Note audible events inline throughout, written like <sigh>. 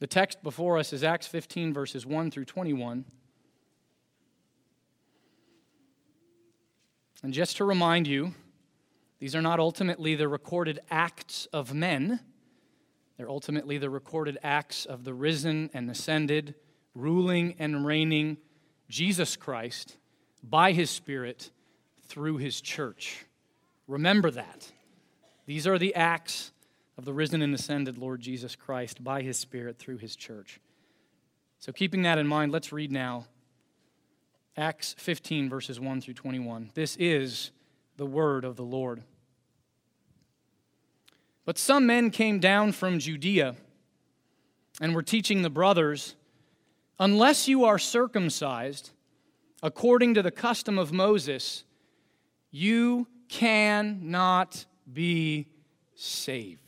The text before us is Acts 15, verses 1 through 21. And just to remind you, these are not ultimately the recorded acts of men. They're ultimately the recorded acts of the risen and ascended, ruling and reigning Jesus Christ by his Spirit through his church. Remember that. These are the acts of the risen and ascended Lord Jesus Christ by his Spirit through his church. So, keeping that in mind, let's read now Acts 15, verses 1 through 21. This is the word of the Lord. But some men came down from Judea and were teaching the brothers unless you are circumcised according to the custom of Moses, you cannot be saved.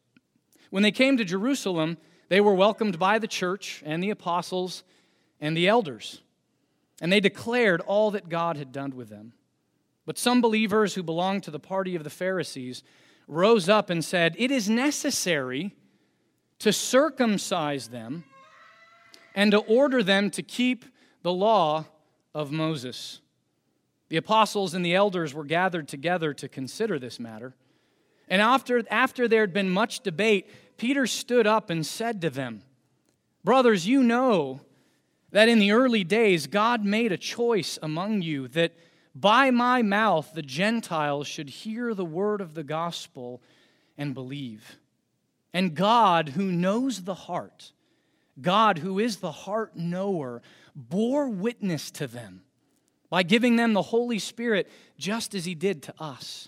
When they came to Jerusalem, they were welcomed by the church and the apostles and the elders, and they declared all that God had done with them. But some believers who belonged to the party of the Pharisees rose up and said, It is necessary to circumcise them and to order them to keep the law of Moses. The apostles and the elders were gathered together to consider this matter. And after, after there had been much debate, Peter stood up and said to them, Brothers, you know that in the early days God made a choice among you that by my mouth, the Gentiles should hear the word of the gospel and believe. And God, who knows the heart, God, who is the heart knower, bore witness to them by giving them the Holy Spirit just as He did to us.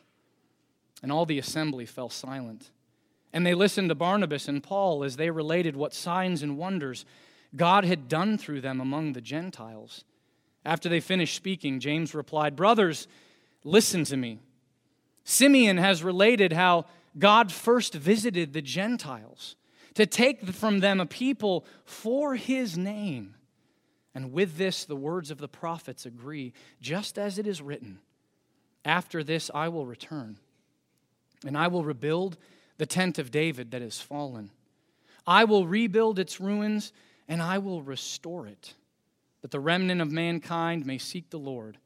And all the assembly fell silent. And they listened to Barnabas and Paul as they related what signs and wonders God had done through them among the Gentiles. After they finished speaking, James replied, Brothers, listen to me. Simeon has related how God first visited the Gentiles to take from them a people for his name. And with this, the words of the prophets agree, just as it is written After this, I will return, and I will rebuild the tent of David that is fallen. I will rebuild its ruins, and I will restore it that the remnant of mankind may seek the Lord,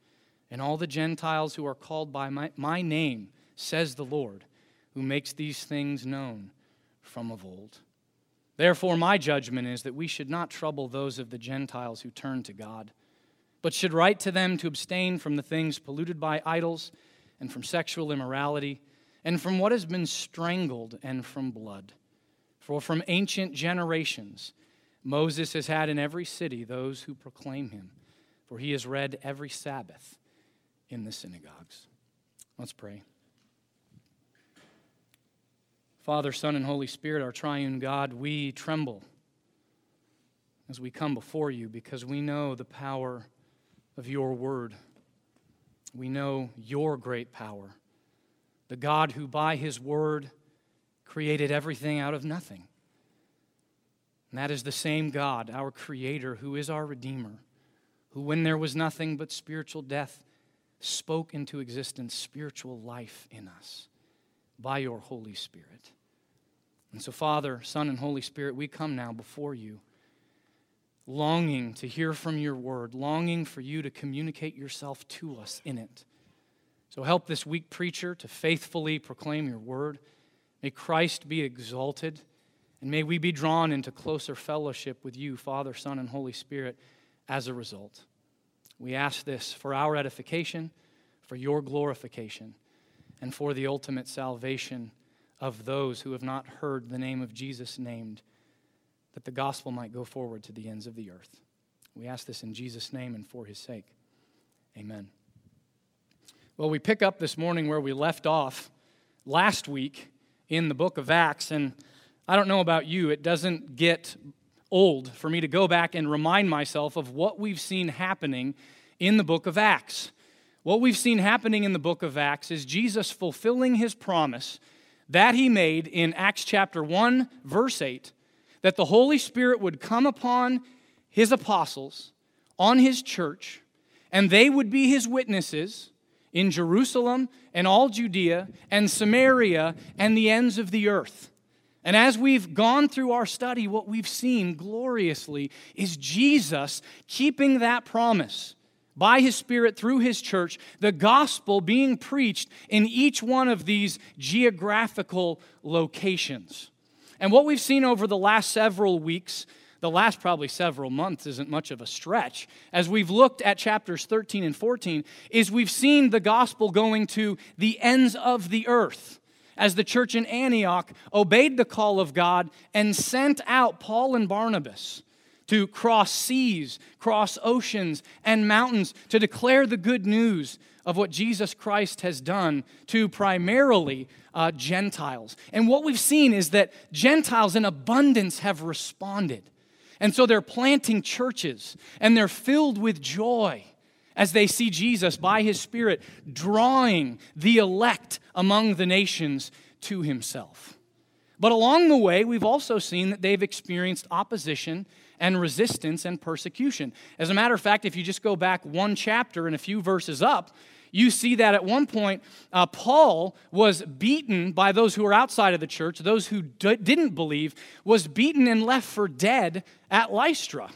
and all the Gentiles who are called by my, my name, says the Lord, who makes these things known from of old. Therefore, my judgment is that we should not trouble those of the Gentiles who turn to God, but should write to them to abstain from the things polluted by idols, and from sexual immorality, and from what has been strangled, and from blood. For from ancient generations, Moses has had in every city those who proclaim him, for he is read every Sabbath in the synagogues. Let's pray. Father, Son, and Holy Spirit, our triune God, we tremble as we come before you because we know the power of your word. We know your great power, the God who by his word created everything out of nothing. And that is the same God, our Creator, who is our Redeemer, who, when there was nothing but spiritual death, spoke into existence spiritual life in us by your Holy Spirit. And so, Father, Son, and Holy Spirit, we come now before you, longing to hear from your word, longing for you to communicate yourself to us in it. So, help this weak preacher to faithfully proclaim your word. May Christ be exalted And may we be drawn into closer fellowship with you, Father, Son, and Holy Spirit, as a result. We ask this for our edification, for your glorification, and for the ultimate salvation of those who have not heard the name of Jesus named, that the gospel might go forward to the ends of the earth. We ask this in Jesus' name and for his sake. Amen. Well, we pick up this morning where we left off last week in the book of Acts, and I don't know about you, it doesn't get old for me to go back and remind myself of what we've seen happening in the book of Acts. What we've seen happening in the book of Acts is Jesus fulfilling his promise that he made in Acts chapter 1, verse 8, that the Holy Spirit would come upon his apostles, on his church, and they would be his witnesses in Jerusalem and all Judea and Samaria and the ends of the earth. And as we've gone through our study, what we've seen gloriously is Jesus keeping that promise by his Spirit through his church, the gospel being preached in each one of these geographical locations. And what we've seen over the last several weeks, the last probably several months isn't much of a stretch, as we've looked at chapters 13 and 14, is we've seen the gospel going to the ends of the earth as the church in Antioch obeyed the call of God and sent out Paul and Barnabas to cross seas, cross oceans and mountains to declare the good news of what Jesus Christ has done to primarily uh, Gentiles. And what we've seen is that Gentiles in abundance have responded. And so they're planting churches and they're filled with joy as they see Jesus by his Spirit drawing the elect among the nations to himself. But along the way, we've also seen that they've experienced opposition and resistance and persecution. As a matter of fact, if you just go back one chapter and a few verses up, you see that at one point, uh, Paul was beaten by those who were outside of the church, those who d- didn't believe, was beaten and left for dead at Lystra.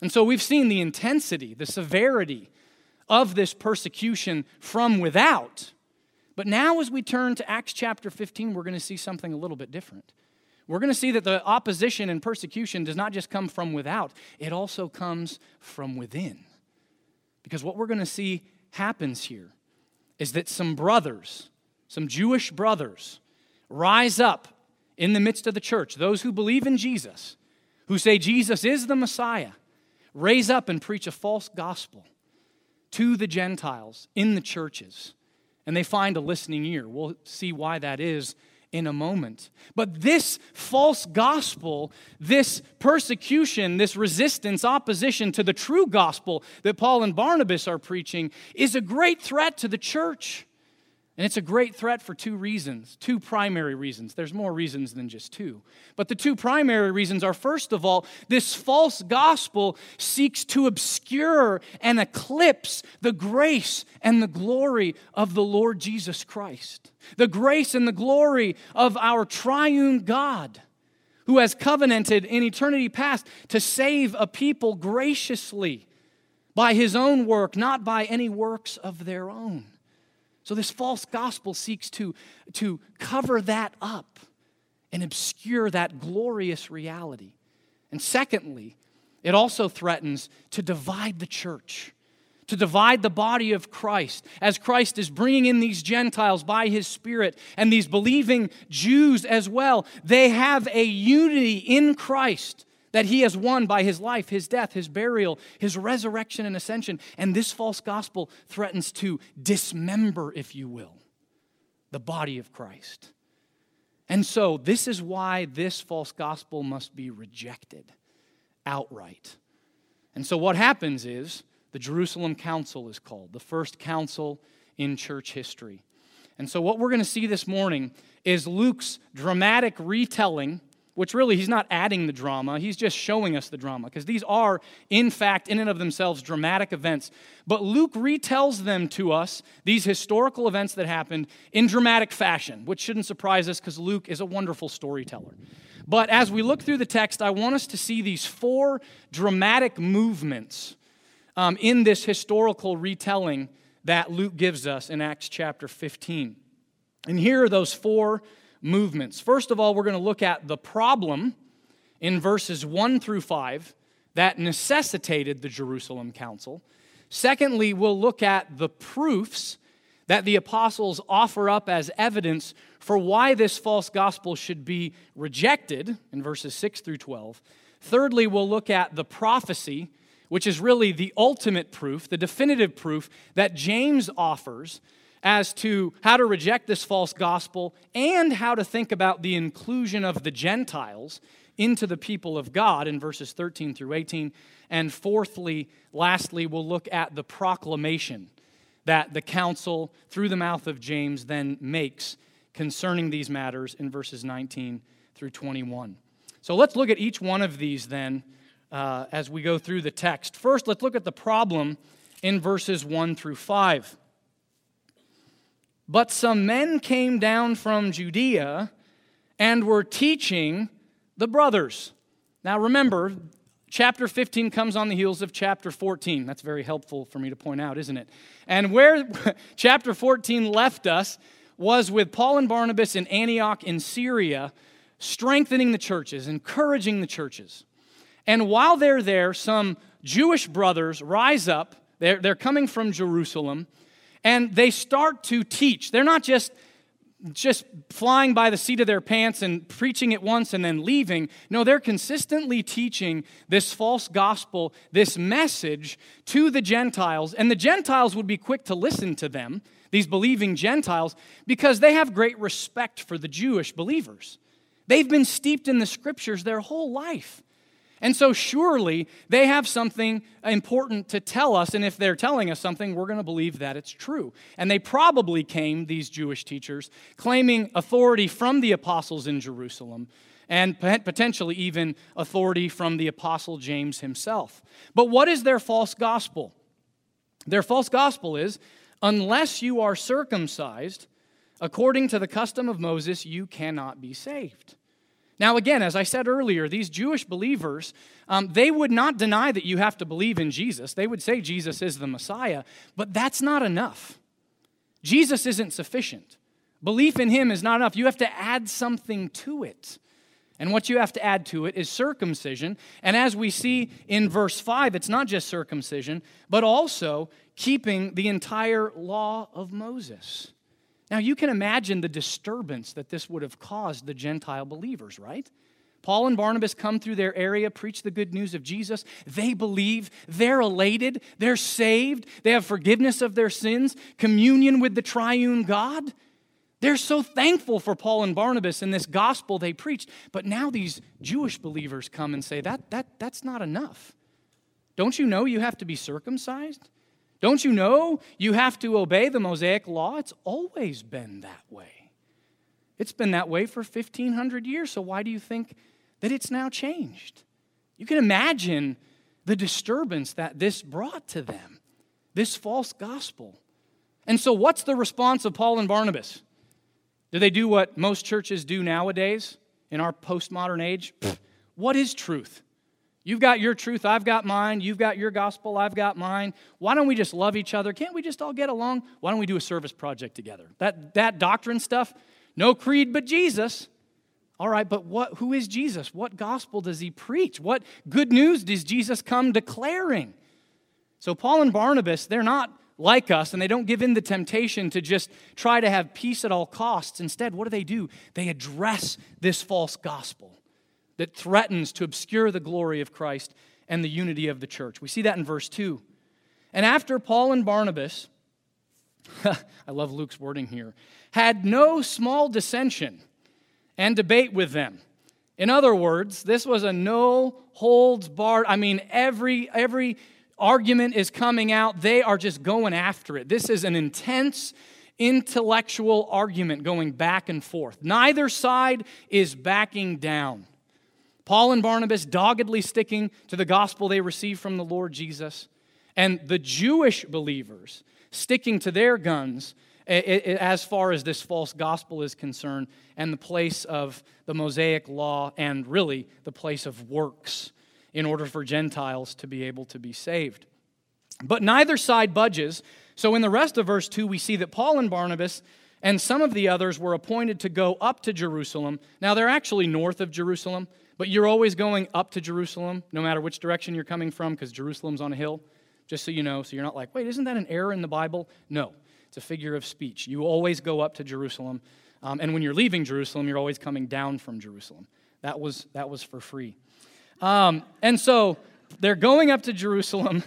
And so we've seen the intensity, the severity of this persecution from without. But now, as we turn to Acts chapter 15, we're going to see something a little bit different. We're going to see that the opposition and persecution does not just come from without, it also comes from within. Because what we're going to see happens here is that some brothers, some Jewish brothers, rise up in the midst of the church, those who believe in Jesus, who say Jesus is the Messiah, raise up and preach a false gospel to the Gentiles in the churches. And they find a listening ear. We'll see why that is in a moment. But this false gospel, this persecution, this resistance, opposition to the true gospel that Paul and Barnabas are preaching is a great threat to the church. And it's a great threat for two reasons, two primary reasons. There's more reasons than just two. But the two primary reasons are first of all, this false gospel seeks to obscure and eclipse the grace and the glory of the Lord Jesus Christ, the grace and the glory of our triune God who has covenanted in eternity past to save a people graciously by his own work, not by any works of their own. So, this false gospel seeks to, to cover that up and obscure that glorious reality. And secondly, it also threatens to divide the church, to divide the body of Christ, as Christ is bringing in these Gentiles by his Spirit and these believing Jews as well. They have a unity in Christ that he has won by his life, his death, his burial, his resurrection and ascension. And this false gospel threatens to dismember, if you will, the body of Christ. And so, this is why this false gospel must be rejected outright. And so, what happens is the Jerusalem Council is called, the first council in church history. And so, what we're going to see this morning is Luke's dramatic retelling which really he's not adding the drama, he's just showing us the drama, because these are, in fact, in and of themselves, dramatic events. But Luke retells them to us, these historical events that happened, in dramatic fashion, which shouldn't surprise us because Luke is a wonderful storyteller. But as we look through the text, I want us to see these four dramatic movements um, in this historical retelling that Luke gives us in Acts chapter 15. And here are those four movements. First of all, we're going to look at the problem in verses 1 through 5 that necessitated the Jerusalem Council. Secondly, we'll look at the proofs that the apostles offer up as evidence for why this false gospel should be rejected in verses 6 through 12. Thirdly, we'll look at the prophecy, which is really the ultimate proof, the definitive proof that James offers as to how to reject this false gospel and how to think about the inclusion of the Gentiles into the people of God in verses 13 through 18. And fourthly, lastly, we'll look at the proclamation that the council, through the mouth of James, then makes concerning these matters in verses 19 through 21. So let's look at each one of these then uh, as we go through the text. First, let's look at the problem in verses 1 through 5. But some men came down from Judea and were teaching the brothers. Now remember, chapter 15 comes on the heels of chapter 14. That's very helpful for me to point out, isn't it? And where <laughs> chapter 14 left us was with Paul and Barnabas in Antioch in Syria, strengthening the churches, encouraging the churches. And while they're there, some Jewish brothers rise up. They're, they're coming from Jerusalem and they start to teach. They're not just just flying by the seat of their pants and preaching it once and then leaving. No, they're consistently teaching this false gospel, this message to the Gentiles. And the Gentiles would be quick to listen to them, these believing Gentiles, because they have great respect for the Jewish believers. They've been steeped in the scriptures their whole life. And so, surely they have something important to tell us, and if they're telling us something, we're going to believe that it's true. And they probably came, these Jewish teachers, claiming authority from the apostles in Jerusalem, and potentially even authority from the apostle James himself. But what is their false gospel? Their false gospel is unless you are circumcised according to the custom of Moses, you cannot be saved. Now, again, as I said earlier, these Jewish believers, um, they would not deny that you have to believe in Jesus. They would say Jesus is the Messiah, but that's not enough. Jesus isn't sufficient. Belief in him is not enough. You have to add something to it. And what you have to add to it is circumcision. And as we see in verse 5, it's not just circumcision, but also keeping the entire law of Moses. Now, you can imagine the disturbance that this would have caused the Gentile believers, right? Paul and Barnabas come through their area, preach the good news of Jesus. They believe, they're elated, they're saved, they have forgiveness of their sins, communion with the triune God. They're so thankful for Paul and Barnabas and this gospel they preached. But now these Jewish believers come and say, that, that, that's not enough. Don't you know you have to be circumcised? Don't you know you have to obey the Mosaic law? It's always been that way. It's been that way for 1,500 years, so why do you think that it's now changed? You can imagine the disturbance that this brought to them, this false gospel. And so, what's the response of Paul and Barnabas? Do they do what most churches do nowadays in our postmodern age? What is truth? You've got your truth, I've got mine. You've got your gospel, I've got mine. Why don't we just love each other? Can't we just all get along? Why don't we do a service project together? That, that doctrine stuff, no creed but Jesus. All right, but what, who is Jesus? What gospel does he preach? What good news does Jesus come declaring? So, Paul and Barnabas, they're not like us, and they don't give in the temptation to just try to have peace at all costs. Instead, what do they do? They address this false gospel that threatens to obscure the glory of Christ and the unity of the church. We see that in verse 2. And after Paul and Barnabas, <laughs> I love Luke's wording here, had no small dissension and debate with them. In other words, this was a no holds barred. I mean, every every argument is coming out. They are just going after it. This is an intense intellectual argument going back and forth. Neither side is backing down. Paul and Barnabas doggedly sticking to the gospel they received from the Lord Jesus, and the Jewish believers sticking to their guns eh, eh, eh, as far as this false gospel is concerned, and the place of the Mosaic law, and really the place of works in order for Gentiles to be able to be saved. But neither side budges. So in the rest of verse 2, we see that Paul and Barnabas and some of the others were appointed to go up to Jerusalem. Now, they're actually north of Jerusalem, but you're always going up to Jerusalem, no matter which direction you're coming from, because Jerusalem's on a hill, just so you know. So you're not like, wait, isn't that an error in the Bible? No, it's a figure of speech. You always go up to Jerusalem. Um, and when you're leaving Jerusalem, you're always coming down from Jerusalem. That was, that was for free. Um, and so they're going up to Jerusalem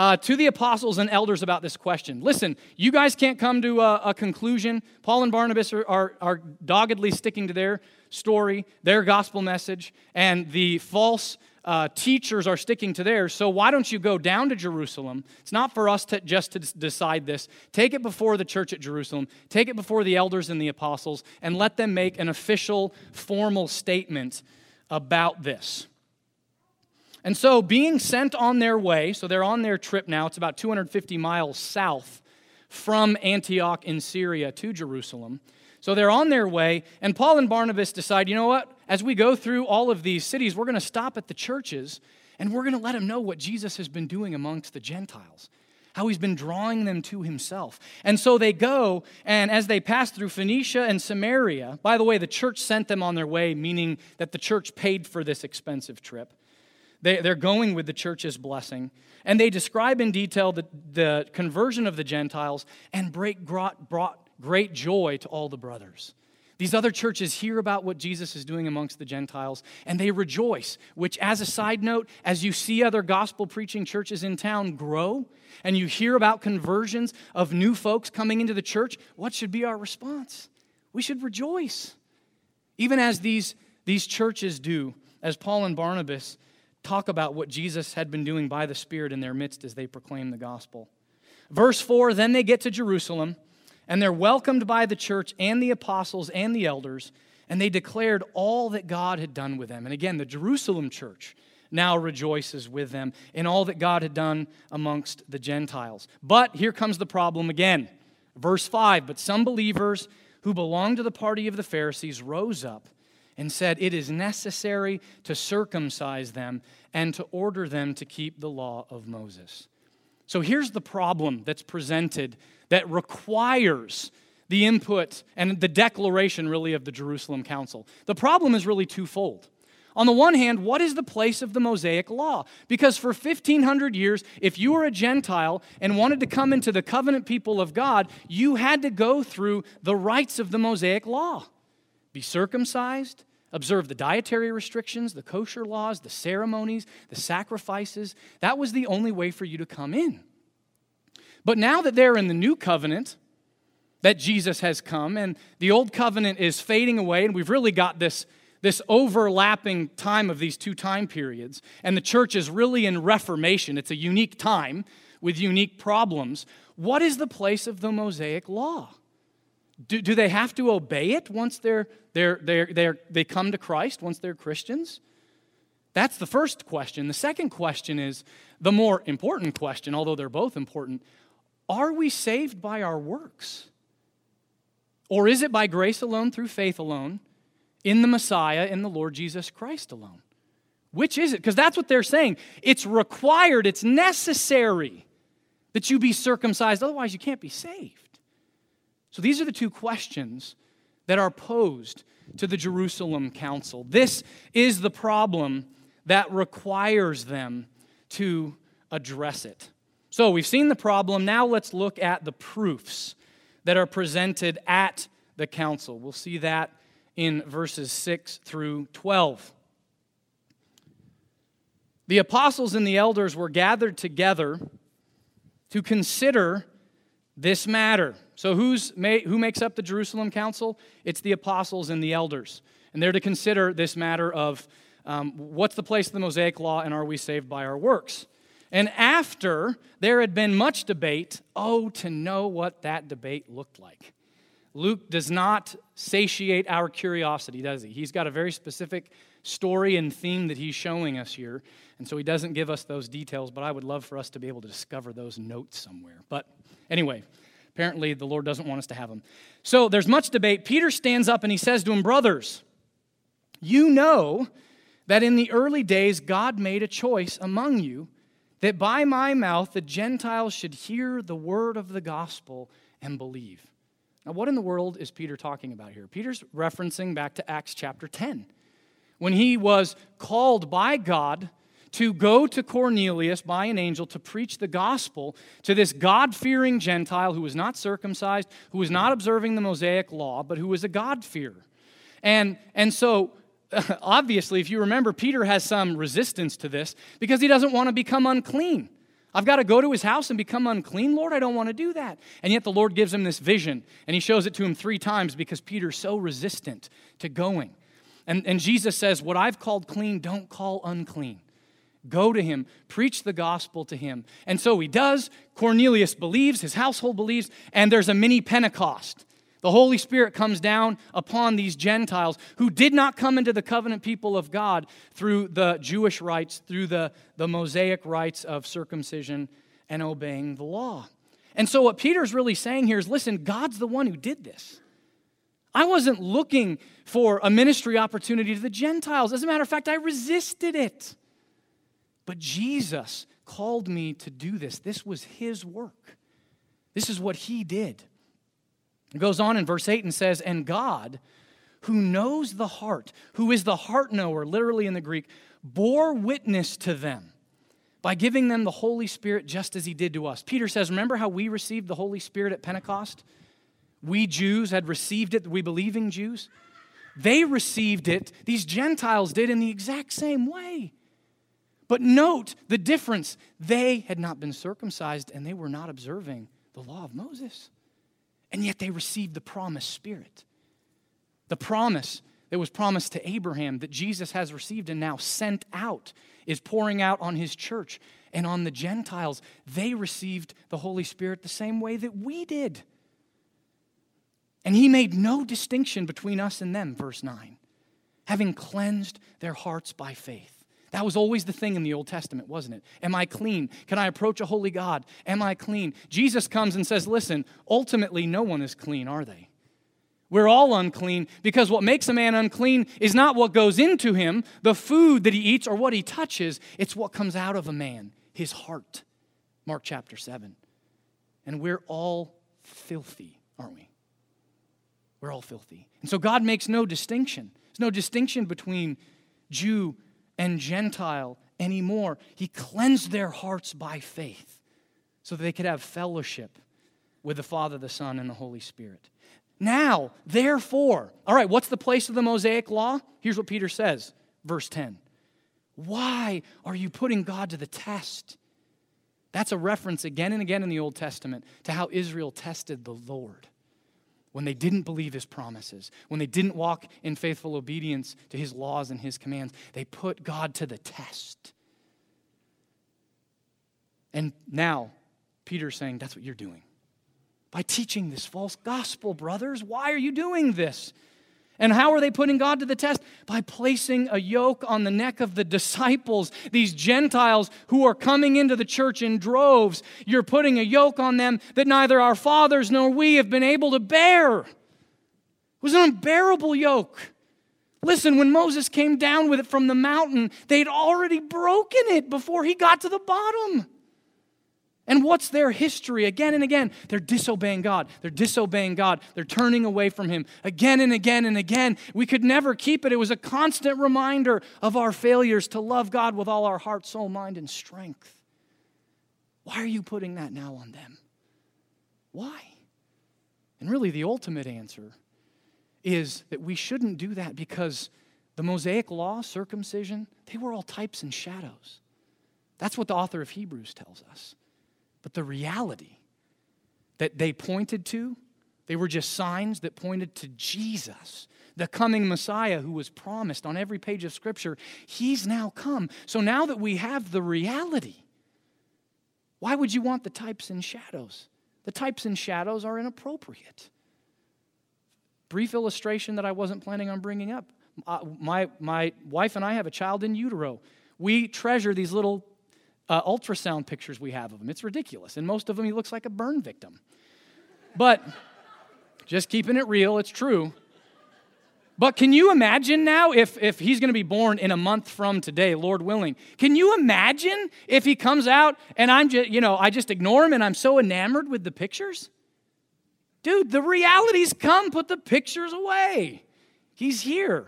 uh, to the apostles and elders about this question. Listen, you guys can't come to a, a conclusion. Paul and Barnabas are, are, are doggedly sticking to their story, their gospel message, and the false uh, teachers are sticking to theirs. So why don't you go down to Jerusalem? It's not for us to just to decide this. Take it before the church at Jerusalem. Take it before the elders and the apostles, and let them make an official, formal statement about this. And so, being sent on their way, so they're on their trip now, it's about 250 miles south from Antioch in Syria to Jerusalem. So they're on their way, and Paul and Barnabas decide, you know what? As we go through all of these cities, we're going to stop at the churches and we're going to let them know what Jesus has been doing amongst the Gentiles, how he's been drawing them to himself. And so they go, and as they pass through Phoenicia and Samaria, by the way, the church sent them on their way, meaning that the church paid for this expensive trip. They, they're going with the church's blessing. And they describe in detail the, the conversion of the Gentiles and break, brought, brought great joy to all the brothers. These other churches hear about what Jesus is doing amongst the Gentiles and they rejoice, which, as a side note, as you see other gospel preaching churches in town grow and you hear about conversions of new folks coming into the church, what should be our response? We should rejoice. Even as these, these churches do, as Paul and Barnabas talk about what Jesus had been doing by the Spirit in their midst as they proclaimed the gospel. Verse 4 Then they get to Jerusalem, and they're welcomed by the church and the apostles and the elders, and they declared all that God had done with them. And again, the Jerusalem church now rejoices with them in all that God had done amongst the Gentiles. But here comes the problem again. Verse 5 But some believers who belonged to the party of the Pharisees rose up and said, It is necessary to circumcise them and to order them to keep the law of Moses. So here's the problem that's presented that requires the input and the declaration, really, of the Jerusalem Council. The problem is really twofold. On the one hand, what is the place of the Mosaic law? Because for 1500 years, if you were a Gentile and wanted to come into the covenant people of God, you had to go through the rites of the Mosaic law be circumcised, observe the dietary restrictions, the kosher laws, the ceremonies, the sacrifices. That was the only way for you to come in. But now that they're in the new covenant, that Jesus has come, and the old covenant is fading away, and we've really got this, this overlapping time of these two time periods, and the church is really in reformation. It's a unique time with unique problems. What is the place of the Mosaic law? Do, do they have to obey it once they're, they're, they're, they're, they come to Christ, once they're Christians? That's the first question. The second question is the more important question, although they're both important. Are we saved by our works? Or is it by grace alone, through faith alone, in the Messiah, in the Lord Jesus Christ alone? Which is it? Because that's what they're saying. It's required, it's necessary that you be circumcised, otherwise, you can't be saved. So these are the two questions that are posed to the Jerusalem Council. This is the problem that requires them to address it. So we've seen the problem. Now let's look at the proofs that are presented at the council. We'll see that in verses 6 through 12. The apostles and the elders were gathered together to consider this matter. So, who's who makes up the Jerusalem Council? It's the apostles and the elders. And they're to consider this matter of um, what's the place of the Mosaic Law and are we saved by our works? And after there had been much debate, oh, to know what that debate looked like. Luke does not satiate our curiosity, does he? He's got a very specific story and theme that he's showing us here. And so he doesn't give us those details, but I would love for us to be able to discover those notes somewhere. But anyway, apparently the Lord doesn't want us to have them. So there's much debate. Peter stands up and he says to him, Brothers, you know that in the early days God made a choice among you that by my mouth the Gentiles should hear the word of the gospel and believe. Now, what in the world is Peter talking about here? Peter's referencing back to Acts chapter 10 when he was called by God to go to Cornelius by an angel to preach the gospel to this God fearing Gentile who was not circumcised, who was not observing the Mosaic law, but who was a God-fearer. And, and so, <laughs> obviously, if you remember, Peter has some resistance to this because he doesn't want to become unclean. I've got to go to his house and become unclean, Lord? I don't want to do that. And yet the Lord gives him this vision, and he shows it to him three times because Peter's so resistant to going. And, and Jesus says, What I've called clean, don't call unclean. Go to him, preach the gospel to him. And so he does. Cornelius believes, his household believes, and there's a mini Pentecost. The Holy Spirit comes down upon these Gentiles who did not come into the covenant people of God through the Jewish rites, through the, the Mosaic rites of circumcision and obeying the law. And so, what Peter's really saying here is listen, God's the one who did this. I wasn't looking for a ministry opportunity to the Gentiles. As a matter of fact, I resisted it. But Jesus called me to do this. This was his work. This is what he did. It goes on in verse 8 and says, And God, who knows the heart, who is the heart knower, literally in the Greek, bore witness to them by giving them the Holy Spirit just as he did to us. Peter says, Remember how we received the Holy Spirit at Pentecost? We Jews had received it, we believing Jews. They received it, these Gentiles did in the exact same way. But note the difference. They had not been circumcised and they were not observing the law of Moses. And yet they received the promised Spirit. The promise that was promised to Abraham that Jesus has received and now sent out is pouring out on his church and on the Gentiles. They received the Holy Spirit the same way that we did. And he made no distinction between us and them, verse 9, having cleansed their hearts by faith. That was always the thing in the Old Testament, wasn't it? Am I clean? Can I approach a holy God? Am I clean? Jesus comes and says, Listen, ultimately, no one is clean, are they? We're all unclean because what makes a man unclean is not what goes into him, the food that he eats, or what he touches. It's what comes out of a man, his heart. Mark chapter 7. And we're all filthy, aren't we? We're all filthy. And so God makes no distinction. There's no distinction between Jew and Gentile anymore. He cleansed their hearts by faith so that they could have fellowship with the Father, the Son, and the Holy Spirit. Now, therefore, all right, what's the place of the Mosaic law? Here's what Peter says, verse 10. Why are you putting God to the test? That's a reference again and again in the Old Testament to how Israel tested the Lord when they didn't believe his promises, when they didn't walk in faithful obedience to his laws and his commands, they put God to the test. And now, Peter's saying, That's what you're doing. By teaching this false gospel, brothers, why are you doing this? And how are they putting God to the test? By placing a yoke on the neck of the disciples, these Gentiles who are coming into the church in droves. You're putting a yoke on them that neither our fathers nor we have been able to bear. It was an unbearable yoke. Listen, when Moses came down with it from the mountain, they'd already broken it before he got to the bottom. And what's their history? Again and again, they're disobeying God. They're disobeying God. They're turning away from Him again and again and again. We could never keep it. It was a constant reminder of our failures to love God with all our heart, soul, mind, and strength. Why are you putting that now on them? Why? And really, the ultimate answer is that we shouldn't do that because the Mosaic law, circumcision, they were all types and shadows. That's what the author of Hebrews tells us. But the reality that they pointed to, they were just signs that pointed to Jesus, the coming Messiah who was promised on every page of Scripture. He's now come. So now that we have the reality, why would you want the types and shadows? The types and shadows are inappropriate. Brief illustration that I wasn't planning on bringing up. Uh, my, my wife and I have a child in utero. We treasure these little uh, ultrasound pictures we have of him. It's ridiculous. And most of them, he looks like a burn victim. But just keeping it real, it's true. But can you imagine now if, if he's going to be born in a month from today, Lord willing? Can you imagine if he comes out and I'm just, you know, I just ignore him and I'm so enamored with the pictures? Dude, the reality's come. Put the pictures away. He's here.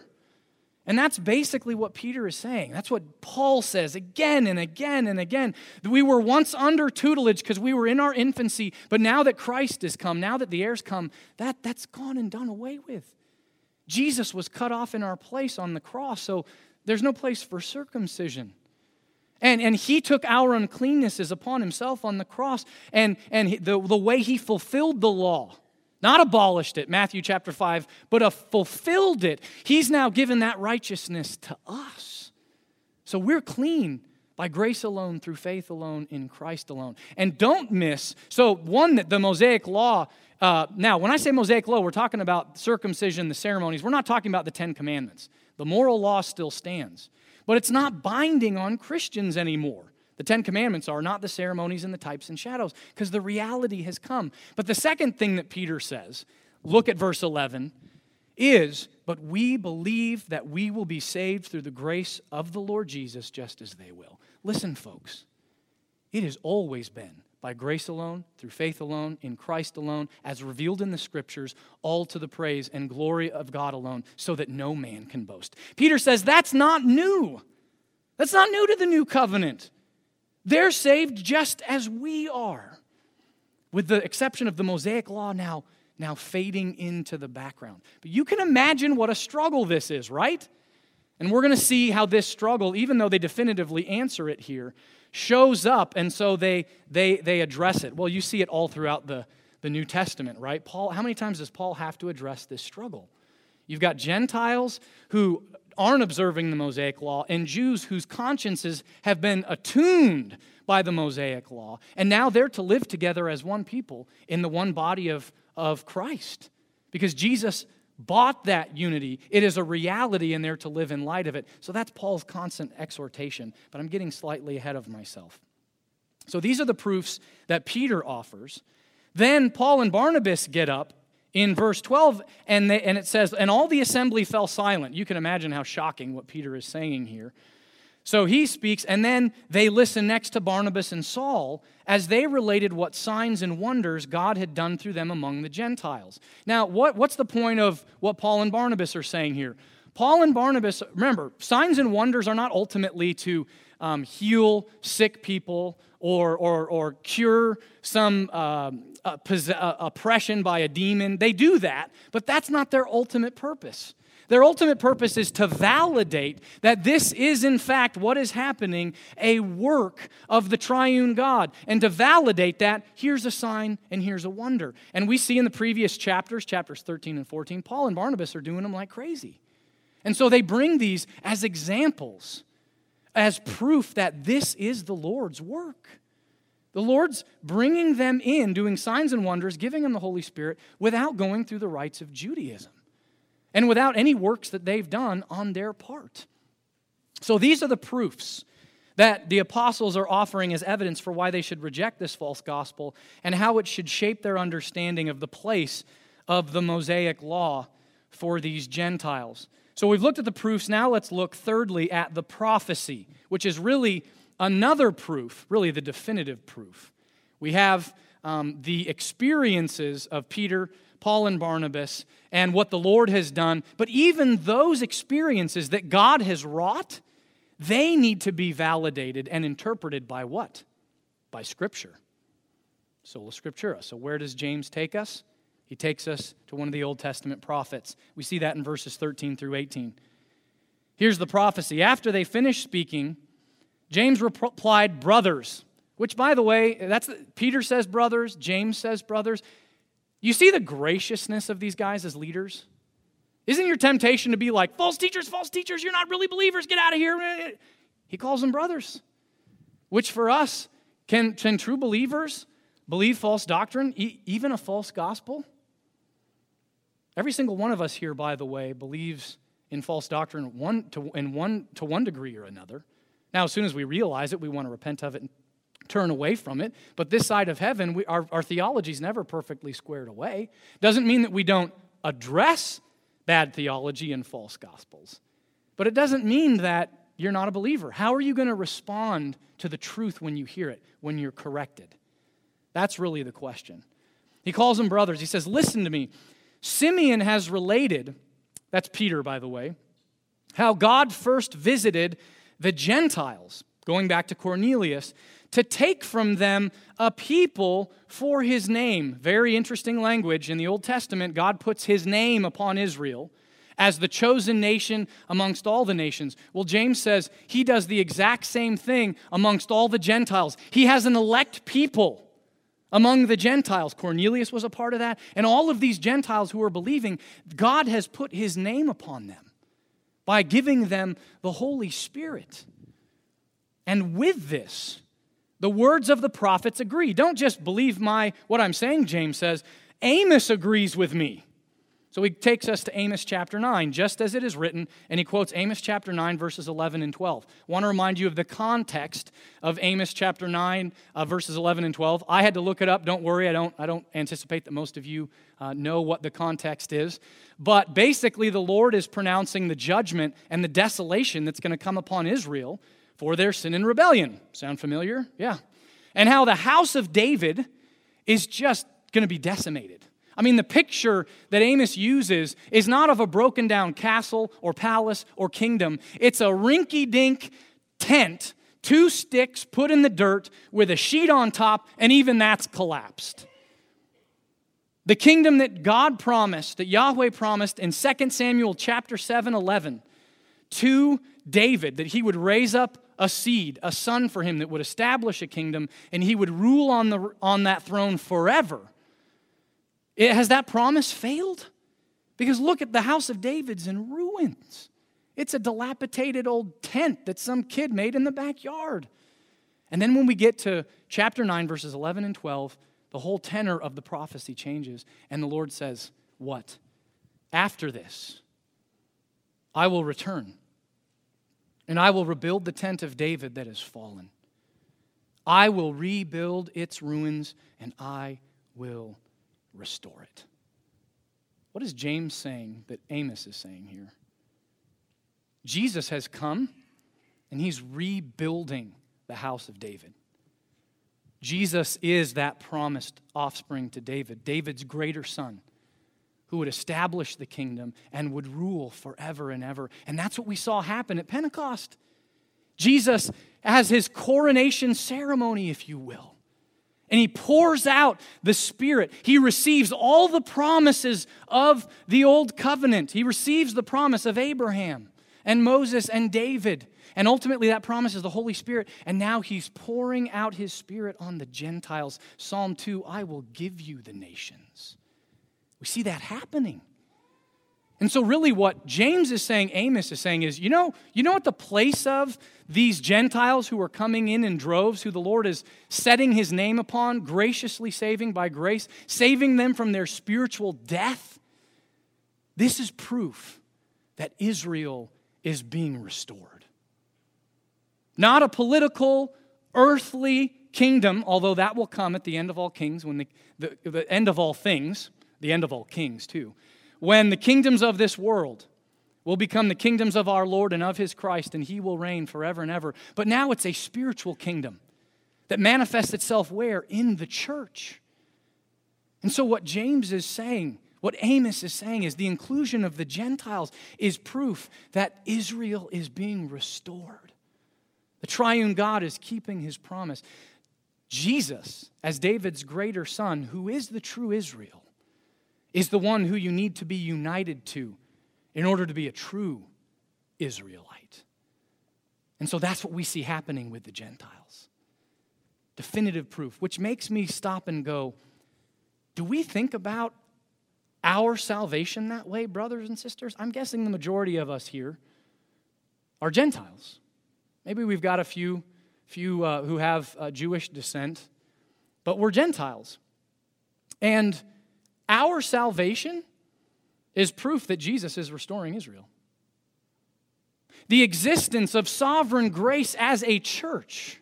And that's basically what Peter is saying. That's what Paul says again and again and again. We were once under tutelage because we were in our infancy, but now that Christ has come, now that the heir's come, that, that's gone and done away with. Jesus was cut off in our place on the cross, so there's no place for circumcision. And, and he took our uncleannesses upon himself on the cross, and, and the, the way he fulfilled the law not abolished it, Matthew chapter 5, but fulfilled it. He's now given that righteousness to us. So we're clean by grace alone, through faith alone, in Christ alone. And don't miss, so one, that the Mosaic law, uh, now when I say Mosaic law, we're talking about circumcision, the ceremonies. We're not talking about the Ten Commandments. The moral law still stands, but it's not binding on Christians anymore. The Ten Commandments are not the ceremonies and the types and shadows, because the reality has come. But the second thing that Peter says, look at verse 11, is, But we believe that we will be saved through the grace of the Lord Jesus, just as they will. Listen, folks, it has always been by grace alone, through faith alone, in Christ alone, as revealed in the scriptures, all to the praise and glory of God alone, so that no man can boast. Peter says that's not new. That's not new to the new covenant. They're saved just as we are, with the exception of the Mosaic law now, now fading into the background. But you can imagine what a struggle this is, right? And we're going to see how this struggle, even though they definitively answer it here, shows up, and so they, they, they address it. Well, you see it all throughout the, the New Testament, right? Paul, how many times does Paul have to address this struggle? You've got Gentiles who aren't observing the Mosaic law and Jews whose consciences have been attuned by the Mosaic law. And now they're to live together as one people in the one body of, of Christ because Jesus bought that unity. It is a reality and they're to live in light of it. So that's Paul's constant exhortation, but I'm getting slightly ahead of myself. So these are the proofs that Peter offers. Then Paul and Barnabas get up in verse 12, and, they, and it says, And all the assembly fell silent. You can imagine how shocking what Peter is saying here. So he speaks, and then they listen next to Barnabas and Saul as they related what signs and wonders God had done through them among the Gentiles. Now, what, what's the point of what Paul and Barnabas are saying here? Paul and Barnabas, remember, signs and wonders are not ultimately to um, heal sick people or, or, or cure some oppression by a demon. They do that, but that's not their ultimate purpose. Their ultimate purpose is to validate that this is, in fact, what is happening, a work of the triune God. And to validate that, here's a sign and here's a wonder. And we see in the previous chapters, chapters 13 and 14, Paul and Barnabas are doing them like crazy. And so they bring these as examples, as proof that this is the Lord's work. The Lord's bringing them in, doing signs and wonders, giving them the Holy Spirit without going through the rites of Judaism and without any works that they've done on their part. So these are the proofs that the apostles are offering as evidence for why they should reject this false gospel and how it should shape their understanding of the place of the Mosaic law for these Gentiles. So we've looked at the proofs. Now let's look thirdly at the prophecy, which is really another proof, really the definitive proof. We have um, the experiences of Peter, Paul, and Barnabas and what the Lord has done. But even those experiences that God has wrought, they need to be validated and interpreted by what? By Scripture. Sola Scriptura. So, where does James take us? He takes us to one of the Old Testament prophets. We see that in verses 13 through 18. Here's the prophecy. After they finished speaking, James replied, Brothers, which, by the way, that's Peter says brothers, James says brothers. You see the graciousness of these guys as leaders? Isn't your temptation to be like, false teachers, false teachers, you're not really believers, get out of here? He calls them brothers, which for us, can, can true believers believe false doctrine, e- even a false gospel? Every single one of us here, by the way, believes in false doctrine one to, in one, to one degree or another. Now, as soon as we realize it, we want to repent of it and turn away from it. But this side of heaven, we, our, our theology is never perfectly squared away. Doesn't mean that we don't address bad theology and false gospels. But it doesn't mean that you're not a believer. How are you going to respond to the truth when you hear it, when you're corrected? That's really the question. He calls them brothers. He says, Listen to me. Simeon has related, that's Peter, by the way, how God first visited the Gentiles, going back to Cornelius, to take from them a people for his name. Very interesting language. In the Old Testament, God puts his name upon Israel as the chosen nation amongst all the nations. Well, James says he does the exact same thing amongst all the Gentiles. He has an elect people among the Gentiles. Cornelius was a part of that. And all of these Gentiles who are believing, God has put his name upon them by giving them the Holy Spirit. And with this, the words of the prophets agree. Don't just believe my what I'm saying, James says. Amos agrees with me. So he takes us to Amos chapter 9, just as it is written, and he quotes Amos chapter 9, verses 11 and 12. I want to remind you of the context of Amos chapter 9, uh, verses 11 and 12. I had to look it up. Don't worry, I don't, I don't anticipate that most of you uh, know what the context is. But basically, the Lord is pronouncing the judgment and the desolation that's going to come upon Israel for their sin and rebellion. Sound familiar? Yeah. And how the house of David is just going to be decimated. I mean, the picture that Amos uses is not of a broken down castle or palace or kingdom. It's a rinky dink tent, two sticks put in the dirt with a sheet on top, and even that's collapsed. The kingdom that God promised, that Yahweh promised in 2 Samuel chapter 7 11 to David, that he would raise up a seed, a son for him that would establish a kingdom, and he would rule on, the, on that throne forever it, has that promise failed? Because look at the house of David's in ruins. It's a dilapidated old tent that some kid made in the backyard. And then when we get to chapter 9, verses 11 and 12, the whole tenor of the prophecy changes. And the Lord says, What? After this, I will return, and I will rebuild the tent of David that has fallen. I will rebuild its ruins, and I will restore it. What is James saying that Amos is saying here? Jesus has come and he's rebuilding the house of David. Jesus is that promised offspring to David, David's greater son, who would establish the kingdom and would rule forever and ever. And that's what we saw happen at Pentecost. Jesus has his coronation ceremony, if you will and he pours out the Spirit. He receives all the promises of the old covenant. He receives the promise of Abraham and Moses and David. And ultimately, that promise is the Holy Spirit. And now he's pouring out his Spirit on the Gentiles. Psalm 2 I will give you the nations. We see that happening. And so, really, what James is saying, Amos is saying, is you know, you know what the place of these Gentiles who are coming in in droves, who the Lord is setting his name upon, graciously saving by grace, saving them from their spiritual death? This is proof that Israel is being restored. Not a political, earthly kingdom, although that will come at the end of all kings, when the, the, the end of all things, the end of all kings, too when the kingdoms of this world will become the kingdoms of our Lord and of his Christ, and he will reign forever and ever. But now it's a spiritual kingdom that manifests itself where? In the church. And so, what James is saying, what Amos is saying, is the inclusion of the Gentiles is proof that Israel is being restored. The triune God is keeping his promise. Jesus, as David's greater son, who is the true Israel, is the one who you need to be united to in order to be a true Israelite. And so that's what we see happening with the Gentiles. Definitive proof, which makes me stop and go, do we think about our salvation that way, brothers and sisters? I'm guessing the majority of us here are Gentiles. Maybe we've got a few, few uh, who have uh, Jewish descent, but we're Gentiles. And our salvation is proof that Jesus is restoring Israel. The existence of sovereign grace as a church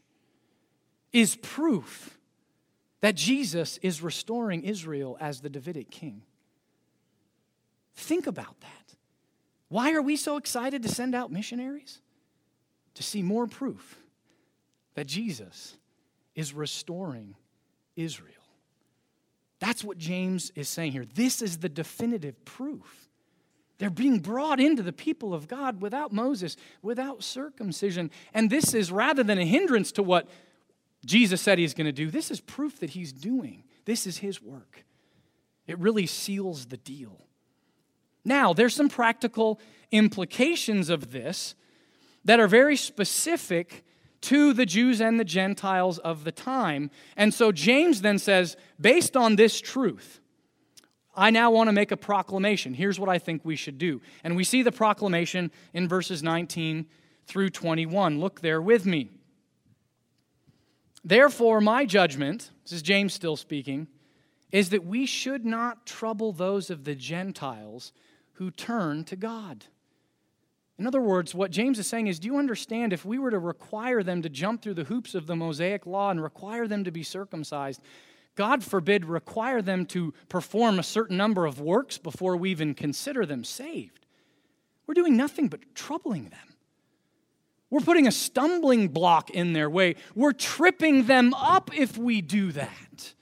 is proof that Jesus is restoring Israel as the Davidic king. Think about that. Why are we so excited to send out missionaries? To see more proof that Jesus is restoring Israel. That's what James is saying here. This is the definitive proof. They're being brought into the people of God without Moses, without circumcision. And this is rather than a hindrance to what Jesus said he's going to do, this is proof that he's doing. This is his work. It really seals the deal. Now, there's some practical implications of this that are very specific to the Jews and the Gentiles of the time. And so James then says, based on this truth, I now want to make a proclamation. Here's what I think we should do. And we see the proclamation in verses 19 through 21. Look there with me. Therefore, my judgment, this is James still speaking, is that we should not trouble those of the Gentiles who turn to God. In other words, what James is saying is do you understand if we were to require them to jump through the hoops of the Mosaic law and require them to be circumcised, God forbid, require them to perform a certain number of works before we even consider them saved? We're doing nothing but troubling them. We're putting a stumbling block in their way. We're tripping them up if we do that.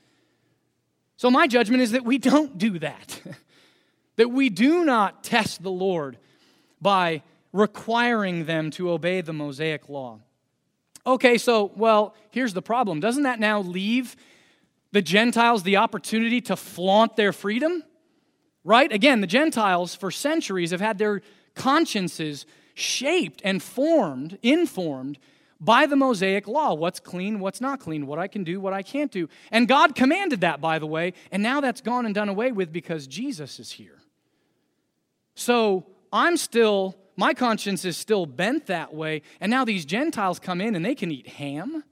So, my judgment is that we don't do that, <laughs> that we do not test the Lord by requiring them to obey the Mosaic law. Okay, so, well, here's the problem. Doesn't that now leave the Gentiles the opportunity to flaunt their freedom? Right? Again, the Gentiles for centuries have had their consciences shaped and formed, informed by the Mosaic law what's clean, what's not clean, what I can do, what I can't do. And God commanded that, by the way, and now that's gone and done away with because Jesus is here. So I'm still my conscience is still bent that way. And now these Gentiles come in and they can eat ham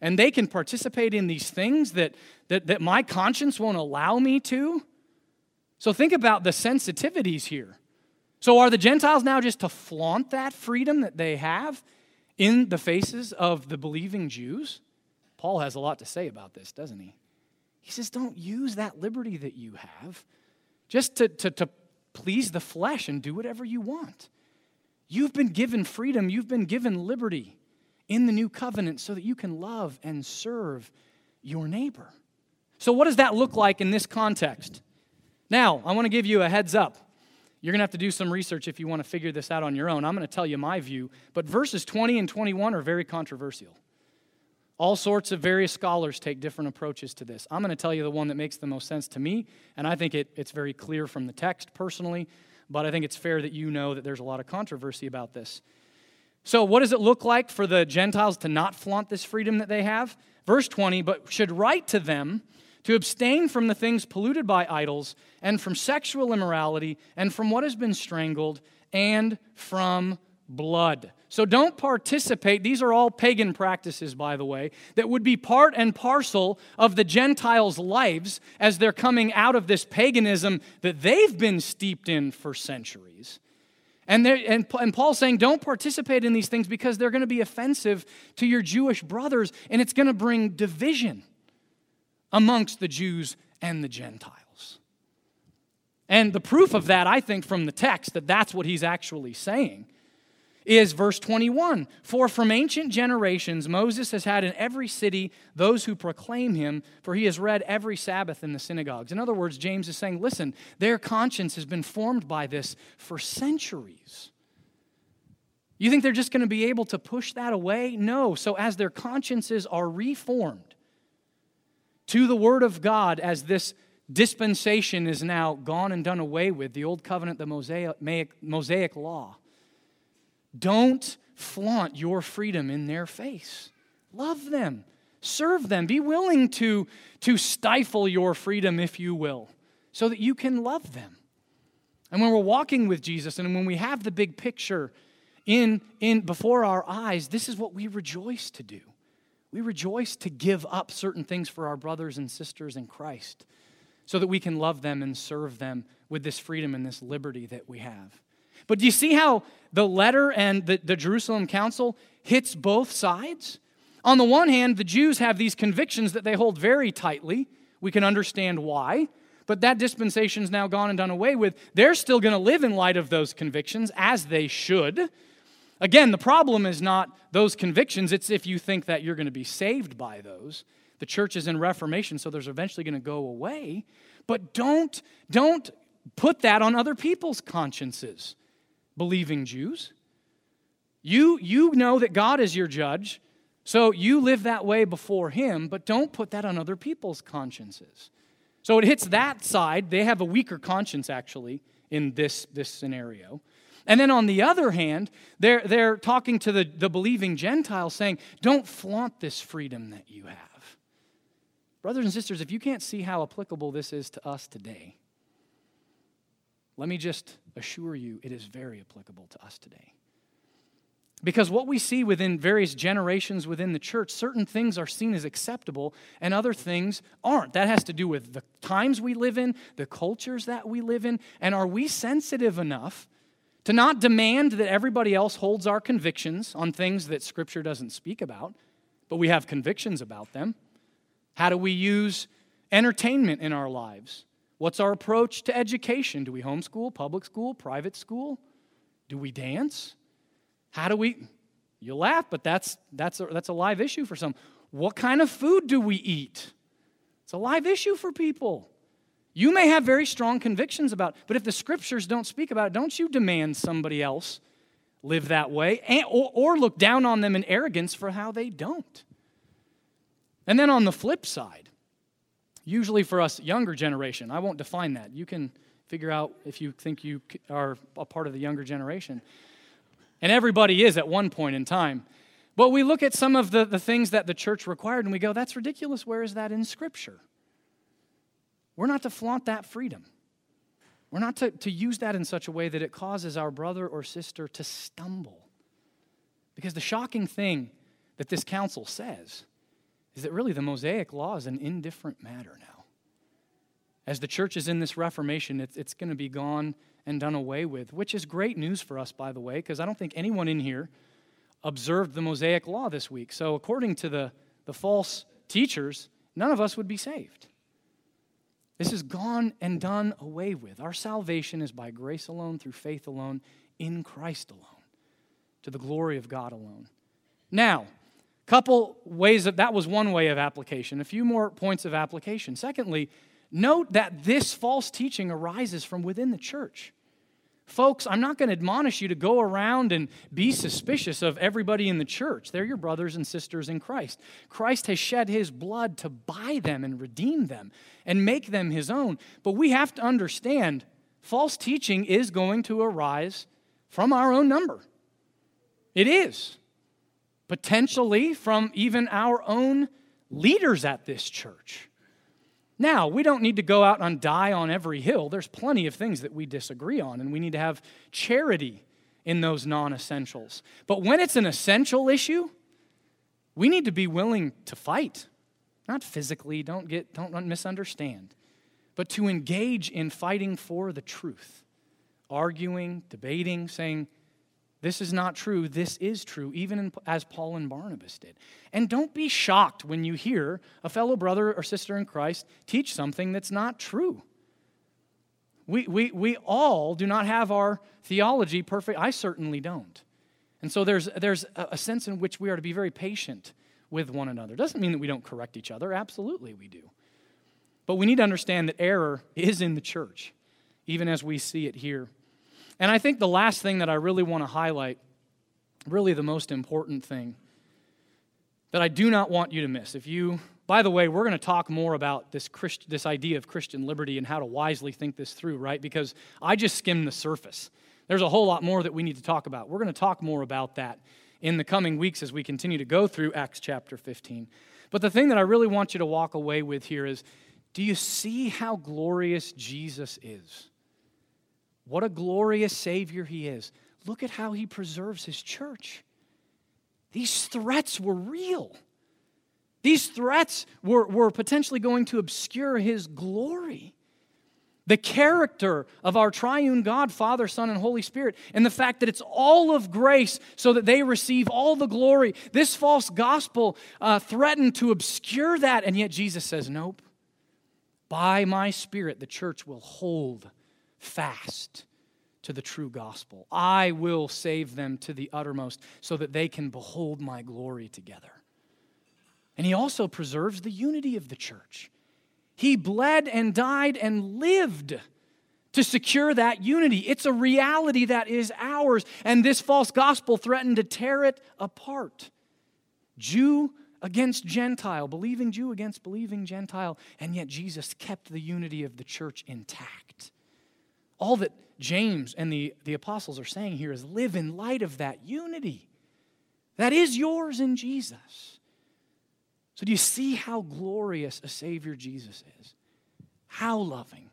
and they can participate in these things that, that, that my conscience won't allow me to. So think about the sensitivities here. So are the Gentiles now just to flaunt that freedom that they have in the faces of the believing Jews? Paul has a lot to say about this, doesn't he? He says, don't use that liberty that you have just to, to, to please the flesh and do whatever you want. You've been given freedom, you've been given liberty in the new covenant so that you can love and serve your neighbor. So, what does that look like in this context? Now, I want to give you a heads up. You're going to have to do some research if you want to figure this out on your own. I'm going to tell you my view, but verses 20 and 21 are very controversial. All sorts of various scholars take different approaches to this. I'm going to tell you the one that makes the most sense to me, and I think it, it's very clear from the text personally but I think it's fair that you know that there's a lot of controversy about this. So, what does it look like for the Gentiles to not flaunt this freedom that they have? Verse 20, but should write to them to abstain from the things polluted by idols, and from sexual immorality, and from what has been strangled, and from blood. So don't participate. These are all pagan practices, by the way, that would be part and parcel of the Gentiles' lives as they're coming out of this paganism that they've been steeped in for centuries. And, and, and Paul's saying, don't participate in these things because they're going to be offensive to your Jewish brothers and it's going to bring division amongst the Jews and the Gentiles. And the proof of that, I think, from the text, that that's what he's actually saying is verse 21 For from ancient generations Moses has had in every city those who proclaim him, for he has read every Sabbath in the synagogues. In other words, James is saying, listen, their conscience has been formed by this for centuries. You think they're just going to be able to push that away? No. So, as their consciences are reformed to the Word of God, as this dispensation is now gone and done away with, the Old Covenant, the Mosaic, Mosaic Law, don't flaunt your freedom in their face. Love them, serve them, be willing to, to stifle your freedom, if you will, so that you can love them. And when we're walking with Jesus and when we have the big picture in, in before our eyes, this is what we rejoice to do. We rejoice to give up certain things for our brothers and sisters in Christ so that we can love them and serve them with this freedom and this liberty that we have. But do you see how the letter and the, the Jerusalem council hits both sides? On the one hand, the Jews have these convictions that they hold very tightly. We can understand why. But that dispensation is now gone and done away with. They're still going to live in light of those convictions, as they should. Again, the problem is not those convictions, it's if you think that you're going to be saved by those. The church is in Reformation, so there's eventually going to go away. But don't, don't put that on other people's consciences, believing Jews. You, you know that God is your judge, so you live that way before Him, but don't put that on other people's consciences. So it hits that side. They have a weaker conscience, actually, in this, this scenario. And then on the other hand, they're, they're talking to the, the believing Gentiles saying, don't flaunt this freedom that you have. Brothers and sisters, if you can't see how applicable this is to us today, let me just assure you it is very applicable to us today. Because what we see within various generations within the church, certain things are seen as acceptable and other things aren't. That has to do with the times we live in, the cultures that we live in, and are we sensitive enough to not demand that everybody else holds our convictions on things that Scripture doesn't speak about, but we have convictions about them? How do we use entertainment in our lives? What's our approach to education? Do we homeschool, public school, private school? Do we dance? How do we, you laugh, but that's, that's, a, that's a live issue for some. What kind of food do we eat? It's a live issue for people. You may have very strong convictions about, but if the scriptures don't speak about it, don't you demand somebody else live that way and, or, or look down on them in arrogance for how they don't. And then on the flip side, usually for us younger generation, I won't define that. You can figure out if you think you are a part of the younger generation. And everybody is at one point in time. But we look at some of the, the things that the church required and we go, that's ridiculous. Where is that in Scripture? We're not to flaunt that freedom. We're not to, to use that in such a way that it causes our brother or sister to stumble. Because the shocking thing that this council says is that really the Mosaic law is an indifferent matter now. As the church is in this Reformation, it's, it's going to be gone and done away with, which is great news for us, by the way, because I don't think anyone in here observed the Mosaic law this week. So, according to the, the false teachers, none of us would be saved. This is gone and done away with. Our salvation is by grace alone, through faith alone, in Christ alone, to the glory of God alone. Now, couple ways of that was one way of application. A few more points of application. Secondly, note that this false teaching arises from within the church. Folks, I'm not going to admonish you to go around and be suspicious of everybody in the church. They're your brothers and sisters in Christ. Christ has shed his blood to buy them and redeem them and make them his own. But we have to understand false teaching is going to arise from our own number. It is. Potentially from even our own leaders at this church. Now, we don't need to go out and die on every hill. There's plenty of things that we disagree on, and we need to have charity in those non essentials. But when it's an essential issue, we need to be willing to fight. Not physically, don't, get, don't misunderstand, but to engage in fighting for the truth, arguing, debating, saying, this is not true. This is true, even in, as Paul and Barnabas did. And don't be shocked when you hear a fellow brother or sister in Christ teach something that's not true. We, we, we all do not have our theology perfect. I certainly don't. And so there's, there's a sense in which we are to be very patient with one another. Doesn't mean that we don't correct each other. Absolutely, we do. But we need to understand that error is in the church, even as we see it here and I think the last thing that I really want to highlight, really the most important thing that I do not want you to miss. If you, by the way, we're going to talk more about this, Christ, this idea of Christian liberty and how to wisely think this through, right? Because I just skimmed the surface. There's a whole lot more that we need to talk about. We're going to talk more about that in the coming weeks as we continue to go through Acts chapter 15. But the thing that I really want you to walk away with here is do you see how glorious Jesus is? What a glorious Savior He is. Look at how He preserves His church. These threats were real. These threats were, were potentially going to obscure His glory. The character of our triune God, Father, Son, and Holy Spirit, and the fact that it's all of grace so that they receive all the glory. This false gospel uh, threatened to obscure that, and yet Jesus says, Nope. By my Spirit, the church will hold fast to the true gospel. I will save them to the uttermost so that they can behold my glory together. And he also preserves the unity of the church. He bled and died and lived to secure that unity. It's a reality that is ours, and this false gospel threatened to tear it apart. Jew against Gentile, believing Jew against believing Gentile, and yet Jesus kept the unity of the church intact. All that James and the, the apostles are saying here is live in light of that unity. That is yours in Jesus. So, do you see how glorious a Savior Jesus is? How loving,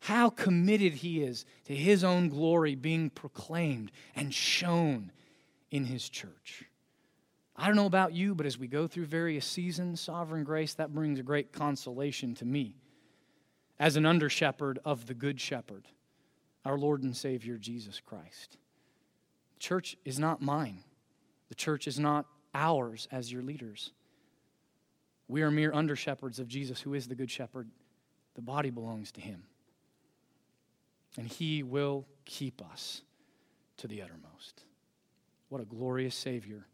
how committed He is to His own glory being proclaimed and shown in His church. I don't know about you, but as we go through various seasons, sovereign grace, that brings a great consolation to me as an under shepherd of the Good Shepherd, our Lord and Savior Jesus Christ. The church is not mine, the church is not ours as your leaders. We are mere under shepherds of Jesus, who is the Good Shepherd. The body belongs to Him. And He will keep us to the uttermost. What a glorious Savior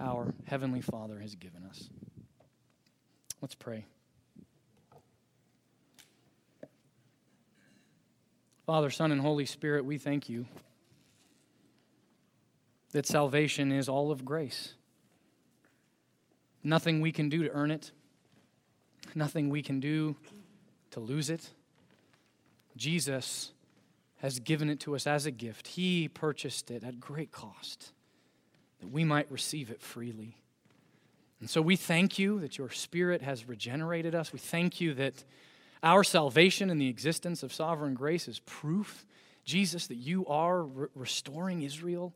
our Heavenly Father has given us. Let's pray. Father, Son, and Holy Spirit, we thank you that salvation is all of grace. Nothing we can do to earn it, nothing we can do to lose it. Jesus has given it to us as a gift. He purchased it at great cost that we might receive it freely. And so we thank you that your Spirit has regenerated us. We thank you that our salvation and the existence of sovereign grace is proof, Jesus, that you are re- restoring Israel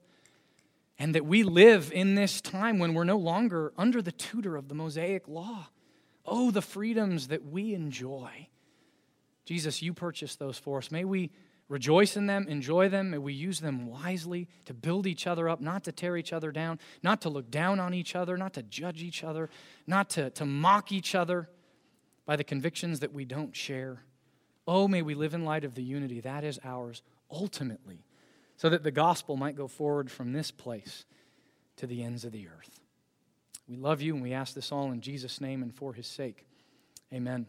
and that we live in this time when we're no longer under the tutor of the Mosaic law. Oh, the freedoms that we enjoy. Jesus, you purchased those for us. May we rejoice in them, enjoy them. May we use them wisely to build each other up, not to tear each other down, not to look down on each other, not to judge each other, not to, to mock each other by the convictions that we don't share. Oh, may we live in light of the unity that is ours ultimately, so that the gospel might go forward from this place to the ends of the earth. We love you and we ask this all in Jesus' name and for his sake. Amen.